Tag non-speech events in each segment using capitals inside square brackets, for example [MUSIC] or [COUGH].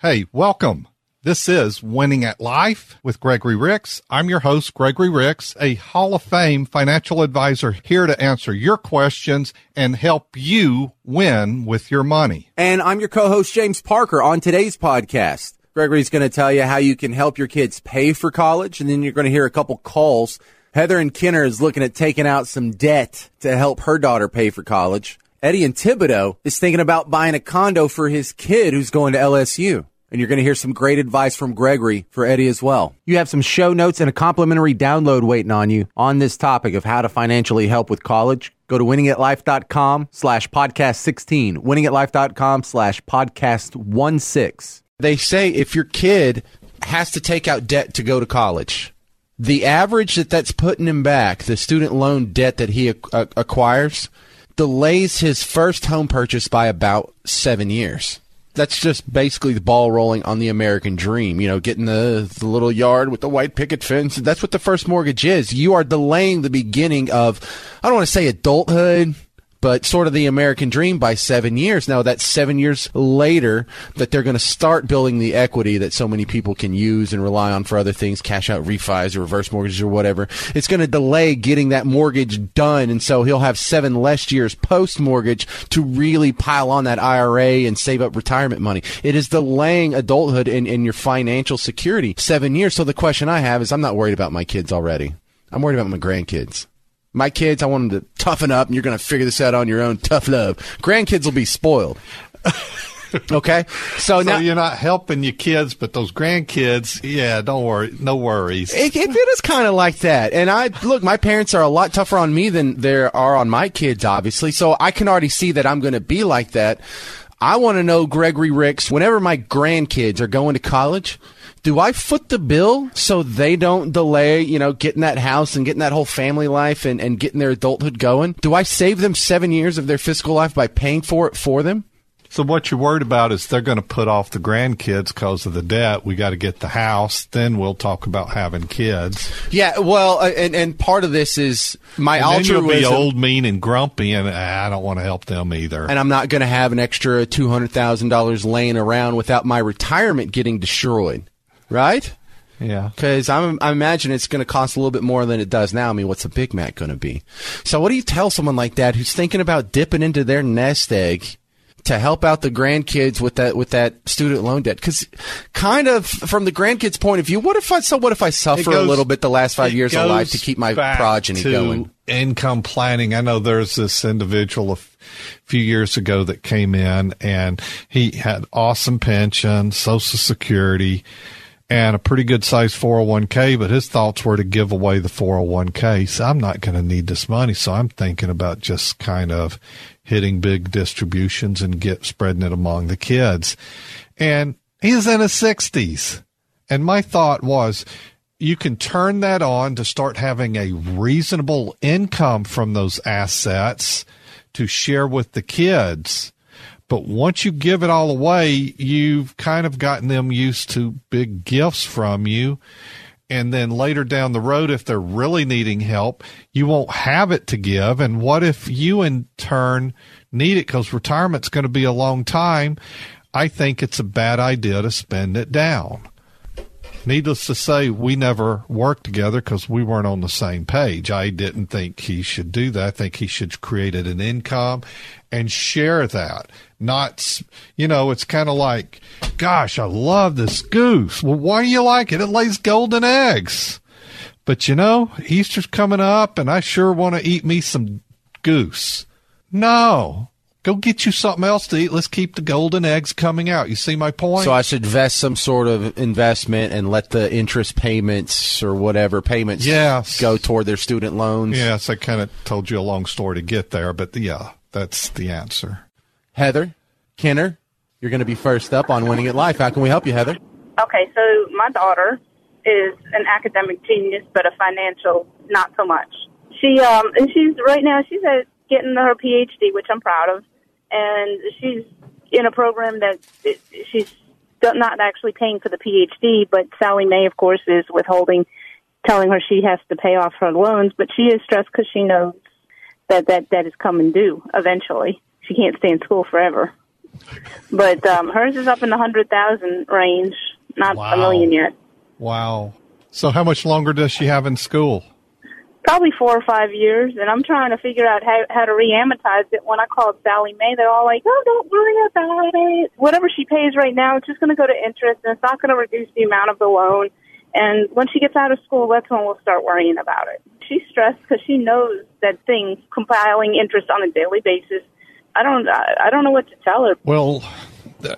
Hey, welcome. This is Winning at Life with Gregory Ricks. I'm your host, Gregory Ricks, a Hall of Fame financial advisor here to answer your questions and help you win with your money. And I'm your co-host, James Parker. On today's podcast, Gregory's going to tell you how you can help your kids pay for college, and then you're going to hear a couple calls. Heather and Kenner is looking at taking out some debt to help her daughter pay for college. Eddie and Thibodaux is thinking about buying a condo for his kid who's going to LSU. And you're going to hear some great advice from Gregory for Eddie as well. You have some show notes and a complimentary download waiting on you on this topic of how to financially help with college. Go to winningatlife.com slash podcast 16, winningatlife.com slash podcast 16. They say if your kid has to take out debt to go to college, the average that that's putting him back, the student loan debt that he acquires, delays his first home purchase by about seven years that's just basically the ball rolling on the American dream. You know, getting the, the little yard with the white picket fence. That's what the first mortgage is. You are delaying the beginning of, I don't want to say adulthood but sort of the American dream by seven years. Now that's seven years later that they're going to start building the equity that so many people can use and rely on for other things, cash out refis or reverse mortgages or whatever. It's going to delay getting that mortgage done. And so he'll have seven less years post mortgage to really pile on that IRA and save up retirement money. It is delaying adulthood and, and your financial security seven years. So the question I have is I'm not worried about my kids already. I'm worried about my grandkids. My kids, I want them to toughen up, and you're going to figure this out on your own. Tough love. Grandkids will be spoiled. [LAUGHS] okay, so, so, now you're not helping your kids, but those grandkids, yeah, don't worry, no worries. It, it, it is kind of like that, and I look, my parents are a lot tougher on me than they are on my kids, obviously. So I can already see that I'm going to be like that. I want to know, Gregory Ricks, whenever my grandkids are going to college, do I foot the bill so they don't delay, you know, getting that house and getting that whole family life and, and getting their adulthood going? Do I save them seven years of their fiscal life by paying for it for them? So what you're worried about is they're going to put off the grandkids because of the debt. We got to get the house, then we'll talk about having kids. Yeah, well, uh, and and part of this is my and altruism. Then you'll be old, mean, and grumpy, and I don't want to help them either. And I'm not going to have an extra two hundred thousand dollars laying around without my retirement getting destroyed right? Yeah. Because I'm, I imagine it's going to cost a little bit more than it does now. I mean, what's a Big Mac going to be? So, what do you tell someone like that who's thinking about dipping into their nest egg to help out the grandkids with that with that student loan debt? Because, kind of from the grandkids' point of view, what if I so what if I suffer goes, a little bit the last five years of life to keep my progeny going? Income planning. I know there's this individual a few years ago that came in and he had awesome pension, Social Security and a pretty good sized 401k, but his thoughts were to give away the 401k. So I'm not going to need this money. So I'm thinking about just kind of hitting big distributions and get spreading it among the kids. And he's in his 60s. And my thought was, you can turn that on to start having a reasonable income from those assets to share with the kids but once you give it all away, you've kind of gotten them used to big gifts from you. And then later down the road, if they're really needing help, you won't have it to give. And what if you in turn need it because retirement's going to be a long time? I think it's a bad idea to spend it down. Needless to say, we never worked together because we weren't on the same page. I didn't think he should do that. I think he should create an income and share that. Not, you know, it's kind of like, gosh, I love this goose. Well, why do you like it? It lays golden eggs. But you know, Easter's coming up and I sure want to eat me some goose. No, Go get you something else to eat. Let's keep the golden eggs coming out. You see my point? So I should invest some sort of investment and let the interest payments or whatever payments yes. go toward their student loans. Yes, I kind of told you a long story to get there, but yeah, that's the answer. Heather, Kenner, you're going to be first up on Winning at Life. How can we help you, Heather? Okay, so my daughter is an academic genius, but a financial not so much. She um and she's right now she's at getting her PhD, which I'm proud of and she's in a program that she's not actually paying for the PhD, but Sallie Mae, of course, is withholding, telling her she has to pay off her loans. But she is stressed because she knows that that that is coming due eventually. She can't stay in school forever. But um, hers is up in the hundred thousand range, not Wow. a million yet. Wow. So how much longer does she have in school? Probably four or five years, and I'm trying to figure out how how to re-amortize it. When I called Sallie Mae, they're all like, "Oh, don't worry about it. Whatever she pays right now, it's just going to go to interest, and it's not going to reduce the amount of the loan. And when she gets out of school, that's when we'll start worrying about it." She's stressed because she knows that things compiling interest on a daily basis. I don't I don't know what to tell her. Well,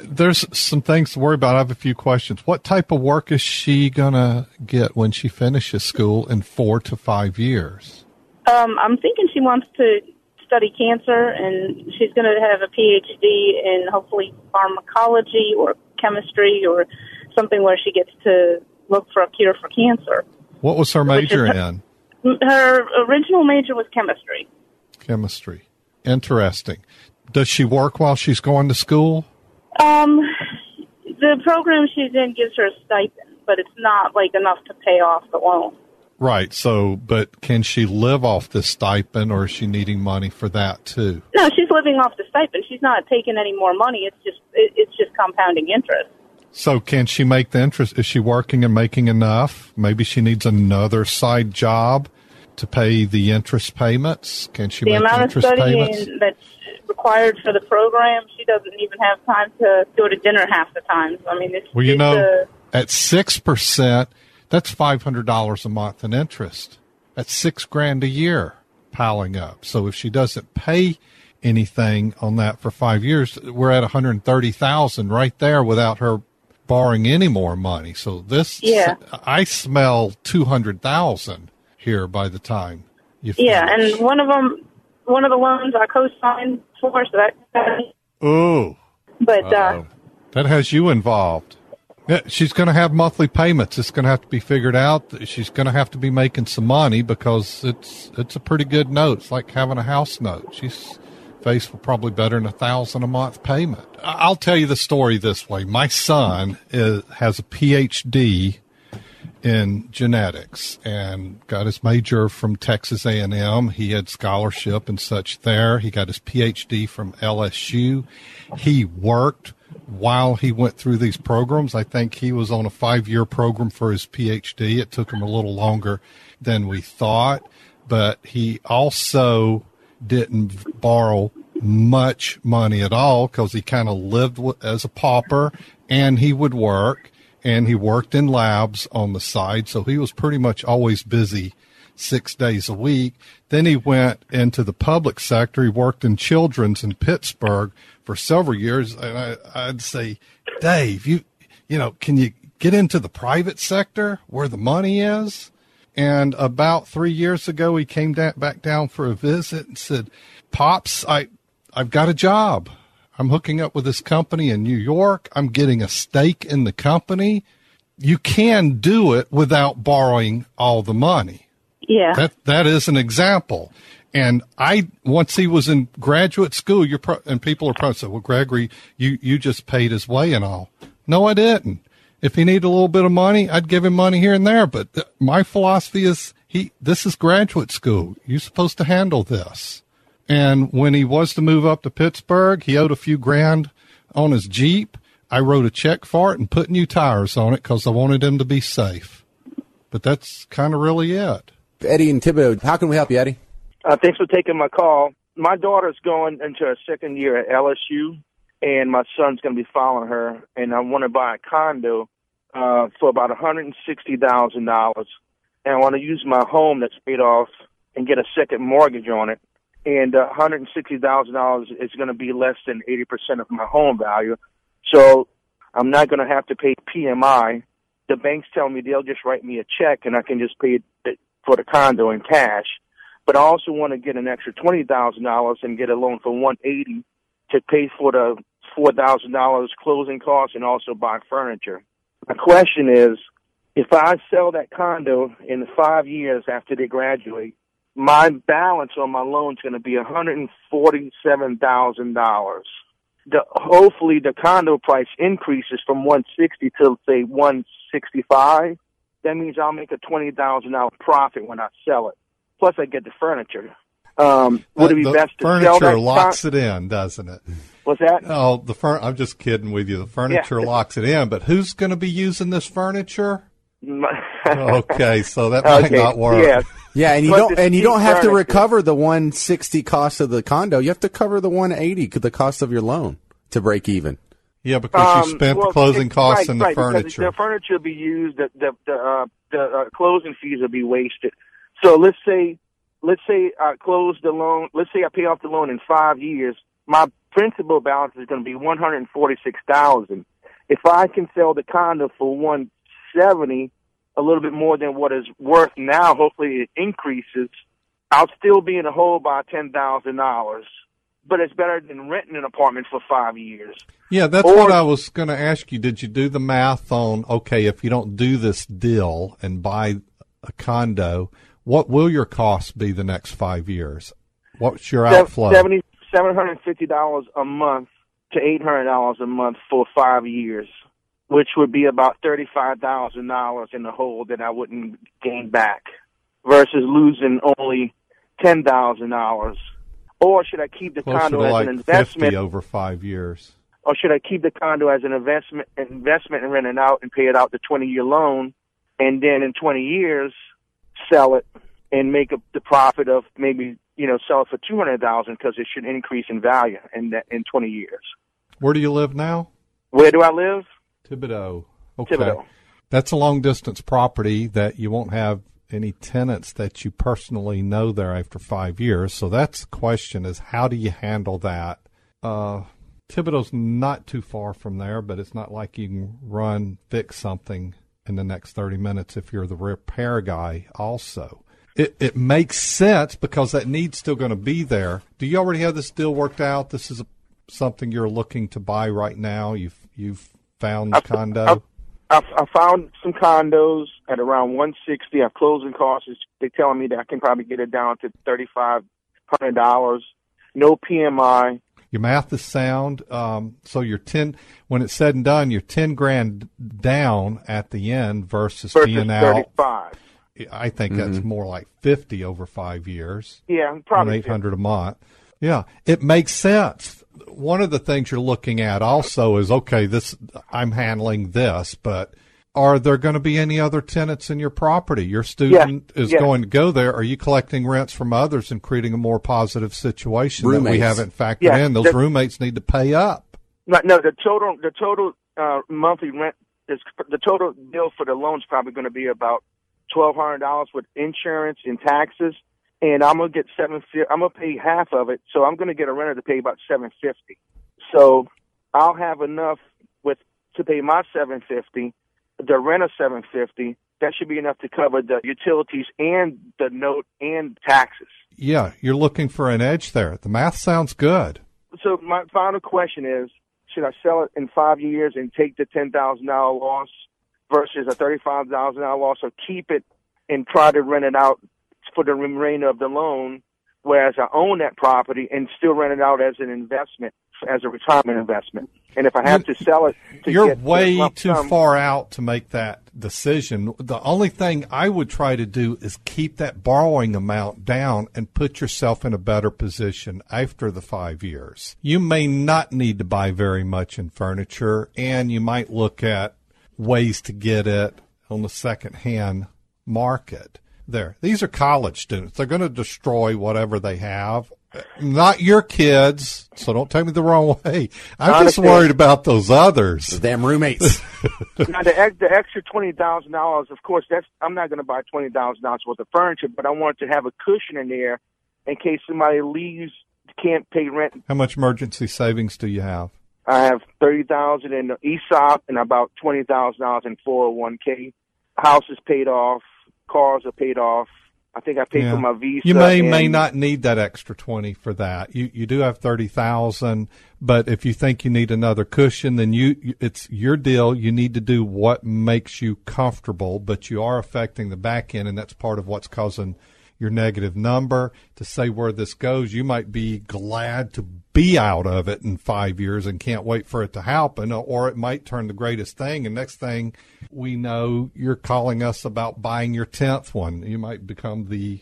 there's some things to worry about. I have a few questions. What type of work is she gonna get when she finishes school in four to five years? Um, I'm thinking she wants to study cancer, and she's going to have a PhD in hopefully pharmacology or chemistry or something where she gets to look for a cure for cancer. What was her major her- in? Her original major was chemistry. Chemistry. Interesting. Does she work while she's going to school? Um, the program she's in gives her a stipend, but it's not like enough to pay off the loan. Right. So, but can she live off the stipend or is she needing money for that too? No, she's living off the stipend. She's not taking any more money. It's just it, it's just compounding interest. So can she make the interest? Is she working and making enough? Maybe she needs another side job to pay the interest payments. Can she the make amount of interest payments? studying that's required for the program, she doesn't even have time to go to dinner half the time. I mean, it's Well, you it's, know, uh, at six percent, that's five hundred dollars a month in interest. That's six grand a year piling up. So if she doesn't pay anything on that for five years, we're at one hundred thirty thousand right there without her borrowing any more money. So this, Yeah. I smell two hundred thousand here by the time you. yeah, and one of them, one of the loans I co-signed for, so that. ooh, But uh, that has you involved. Yeah, she's going to have monthly payments. It's going to have to be figured out. She's going to have to be making some money because it's it's a pretty good note. It's like having a house note. She's faced with probably better than a thousand a month payment. I'll tell you the story this way. My son is, has a PhD in genetics and got his major from Texas A&M. He had scholarship and such there. He got his PhD from LSU. He worked while he went through these programs. I think he was on a five-year program for his PhD. It took him a little longer than we thought, but he also didn't borrow much money at all because he kind of lived as a pauper and he would work and he worked in labs on the side. So he was pretty much always busy six days a week. Then he went into the public sector. He worked in children's in Pittsburgh for several years. And I, I'd say, Dave, you, you know, can you get into the private sector where the money is? And about three years ago, he came da- back down for a visit and said, "Pops, I, I've got a job. I'm hooking up with this company in New York. I'm getting a stake in the company. You can do it without borrowing all the money. yeah, That that is an example. And I once he was in graduate school, you're pro- and people are probably say, "Well, Gregory, you you just paid his way and all." No, I didn't. If he needed a little bit of money, I'd give him money here and there. But th- my philosophy is, he this is graduate school. You're supposed to handle this. And when he was to move up to Pittsburgh, he owed a few grand on his Jeep. I wrote a check for it and put new tires on it because I wanted him to be safe. But that's kind of really it. Eddie and Thibodaux, how can we help you, Eddie? Uh, thanks for taking my call. My daughter's going into her second year at LSU, and my son's going to be following her. And I want to buy a condo uh, for about one hundred and sixty thousand dollars, and I want to use my home that's paid off and get a second mortgage on it. And uh, one hundred and sixty thousand dollars is going to be less than eighty percent of my home value, so I'm not going to have to pay PMI. The bank's tell me they'll just write me a check, and I can just pay it for the condo in cash but I also want to get an extra twenty thousand dollars and get a loan for one eighty to pay for the four thousand dollars closing costs and also buy furniture. My question is, if I sell that condo in five years after they graduate, my balance on my loan is going to be one hundred and forty-seven thousand dollars. The hopefully the condo price increases from one sixty to say one sixty-five. That means I'll make a twenty thousand dollar profit when I sell it. Plus, I get the furniture. Um, would it be best to furniture sell that? locks it in, doesn't it? What's that? Oh, the fur- I'm just kidding with you. The furniture Yeah. locks it in, but who's going to be using this furniture? [LAUGHS] Okay, so that [LAUGHS] might okay. not work. Yeah. Yeah, and you But don't and you don't have to recover the 160 cost of the condo. You have to cover the 180 the cost of your loan to break even. Yeah, because you Um, spent well, the closing costs right, and the right, furniture. The furniture will be used. The the the, uh, the uh, closing fees will be wasted. So let's say let's say I close the loan. Let's say I pay off the loan in five years. My principal balance is going to be one hundred forty six thousand. If I can sell the condo for one seventy, a little bit more than what it's worth now. Hopefully it increases. I'll still be in a hole by ten thousand dollars. But it's better than renting an apartment for five years. Yeah, that's Or- what I was going to ask you. Did you do the math on, okay, if you don't do this deal and buy a condo, what will your costs be the next five years? What's your outflow? Seventy seven hundred fifty dollars a month to eight hundred dollars a month for five years, which would be about thirty five thousand dollars in the hole that I wouldn't gain back, versus losing only ten thousand dollars. Or should I keep the Closer condo as like an investment? 50 over five years. or should I keep the condo as an investment investment and rent it out and pay it out the twenty year loan, and then in twenty years sell it and make up the profit of maybe you know sell it for two hundred thousand because it should increase in value in that in twenty years. Where do you live now? Where do I live? Thibodaux. Okay. Thibodaux. That's a long distance property that you won't have any tenants that you personally know there after five years. So that's the question is how do you handle that? Uh, Thibodaux's not too far from there, but it's not like you can run, fix something in the next 30 minutes if you're the repair guy also. It, it makes sense because that need's still going to be there. Do you already have this deal worked out? This is a, something you're looking to buy right now. You've, you've found the condo. I, I found some condos at around one sixty. I've closing costs. They're telling me that I can probably get it down to thirty five hundred dollars. No PMI. Your math is sound. Um, so you're ten when it's said and done, you're ten grand down at the end versus, versus being out. five. I think that's more like fifty over five years, Yeah, probably eight hundred a month. Yeah, it makes sense. One of the things you're looking at also is okay. This I'm handling this, but are there going to be any other tenants in your property? Your student is yeah. going to go there. Are you collecting rents from others and creating a more positive situation that we haven't factored Yeah, in? Those that- roommates need to pay up. No, no, the total the total uh, monthly rent is the total bill for the loan is probably going to be about twelve hundred dollars with insurance and taxes, and I'm gonna get seven. I'm gonna pay half of it, so I'm gonna get a renter to pay about seven fifty. So I'll have enough with to pay my seven fifty, the renter seven fifty. That should be enough to cover the utilities and the note and taxes. Yeah, you're looking for an edge there. The math sounds good. so my final question is should I sell it in five years and take the ten thousand dollar loss versus a thirty five thousand dollar loss or keep it and try to rent it out for the remainder of the loan whereas I own that property and still rent it out as an investment as a retirement investment and if I have to sell it to You're way too sum- far out to make that decision. The only thing I would try to do is keep that borrowing amount down and put yourself in a better position after the five years. You may not need to buy very much in furniture, and you might look at ways to get it on the second hand market. There, these are college students. They're going to destroy whatever they have. Not your kids, so don't take me the wrong way. I'm just worried about those others. Damn roommates. [LAUGHS] now the the extra twenty thousand dollars, of course, that's I'm not going to buy twenty thousand dollars worth of furniture, but I want to have a cushion in there in case somebody leaves, can't pay rent. How much emergency savings do you have? I have thirty thousand in the ESOP and about twenty thousand dollars in four hundred one k. House is paid off, cars are paid off. I think I paid Yeah. for my visa. You may and- may not need that extra twenty for that. You you do have thirty thousand, but if you think you need another cushion, then you you- it's your deal. You need to do what makes you comfortable, but you are affecting the back end, and that's part of what's causing your negative number. To say where this goes, you might be glad to be out of it in five years and can't wait for it to happen, or it might turn the greatest thing. And next thing we know, you're calling us about buying your tenth one. You might become the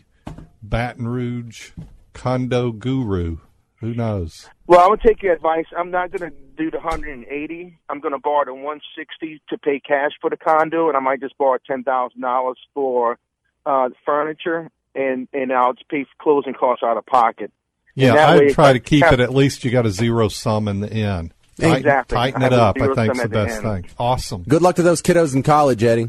Baton Rouge condo guru. Who knows? Well, I'm gonna take your advice. I'm not gonna do the 180. I'm gonna borrow the 160 to pay cash for the condo, and I might just borrow ten thousand dollars for uh, furniture, and and I'll just pay closing costs out of pocket. Yeah, I'd try to keep have- it at least you got a zero sum in the end. Tighten, Exactly. Tighten I it up. I zero think sum is the at the best thing. Awesome. Good luck to those kiddos in college, Eddie.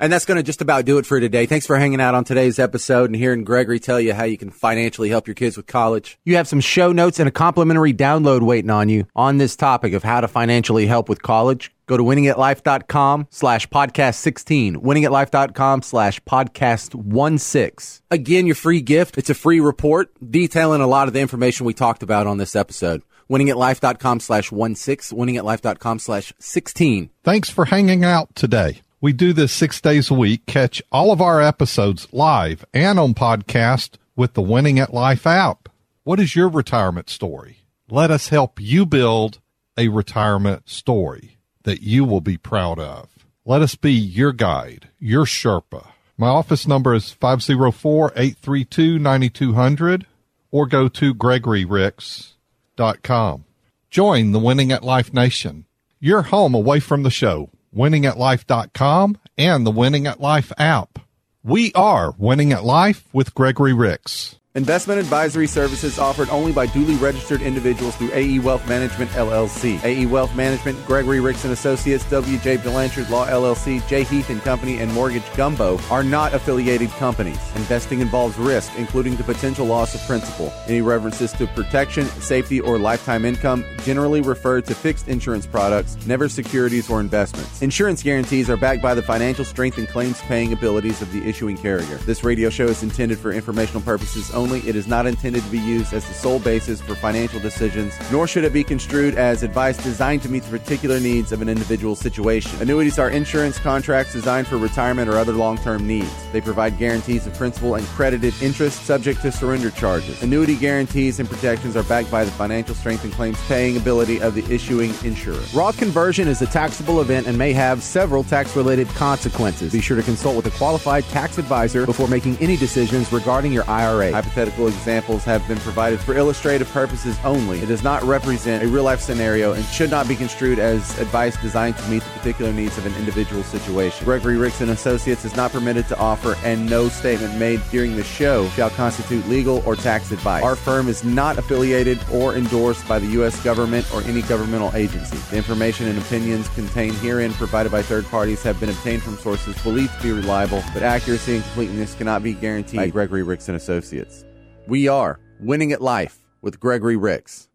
And that's going to just about do it for today. Thanks for hanging out on today's episode and hearing Gregory tell you how you can financially help your kids with college. You have some show notes and a complimentary download waiting on you on this topic of how to financially help with college. Go to winningatlife.com slash podcast 16, winningatlife.com slash podcast 16. Again, your free gift. It's a free report detailing a lot of the information we talked about on this episode. Winningatlife.com slash 16, winningatlife.com slash 16. Thanks for hanging out today. We do this six days a week. Catch all of our episodes live and on podcast with the Winning at Life app. What is your retirement story? Let us help you build a retirement story that you will be proud of. Let us be your guide, your Sherpa. My office number is 504-832-9200 or go to gregoryricks.com. Join the Winning at Life Nation. You're home away from the show, winningatlife.com and the Winning at Life app. We are Winning at Life with Gregory Ricks. Investment advisory services offered only by duly registered individuals through AE Wealth Management LLC. AE Wealth Management, Gregory Ricks and Associates, WJ Blanchard Law LLC, J Heath and Company, and Mortgage Gumbo are not affiliated companies. Investing involves risk, including the potential loss of principal. Any references to protection, safety, or lifetime income generally refer to fixed insurance products, never securities or investments. Insurance guarantees are backed by the financial strength and claims paying abilities of the issuing carrier. This radio show is intended for informational purposes only. It is not intended to be used as the sole basis for financial decisions, nor should it be construed as advice designed to meet the particular needs of an individual situation. Annuities are insurance contracts designed for retirement or other long term needs. They provide guarantees of principal and credited interest subject to surrender charges. Annuity guarantees and protections are backed by the financial strength and claims paying ability of the issuing insurer. Roth conversion is a taxable event and may have several tax related consequences. Be sure to consult with a qualified tax advisor before making any decisions regarding your IRA. Hypothetical examples have been provided for illustrative purposes only. It does not represent a real life scenario and should not be construed as advice designed to meet the particular needs of an individual situation. Gregory Ricks and Associates is not permitted to offer, and no statement made during the show shall constitute legal or tax advice. Our firm is not affiliated or endorsed by the U.S. government or any governmental agency. The information and opinions contained herein provided by third parties have been obtained from sources believed to be reliable, but accuracy and completeness cannot be guaranteed by Gregory Ricks and Associates. We are winning at life with Gregory Ricks.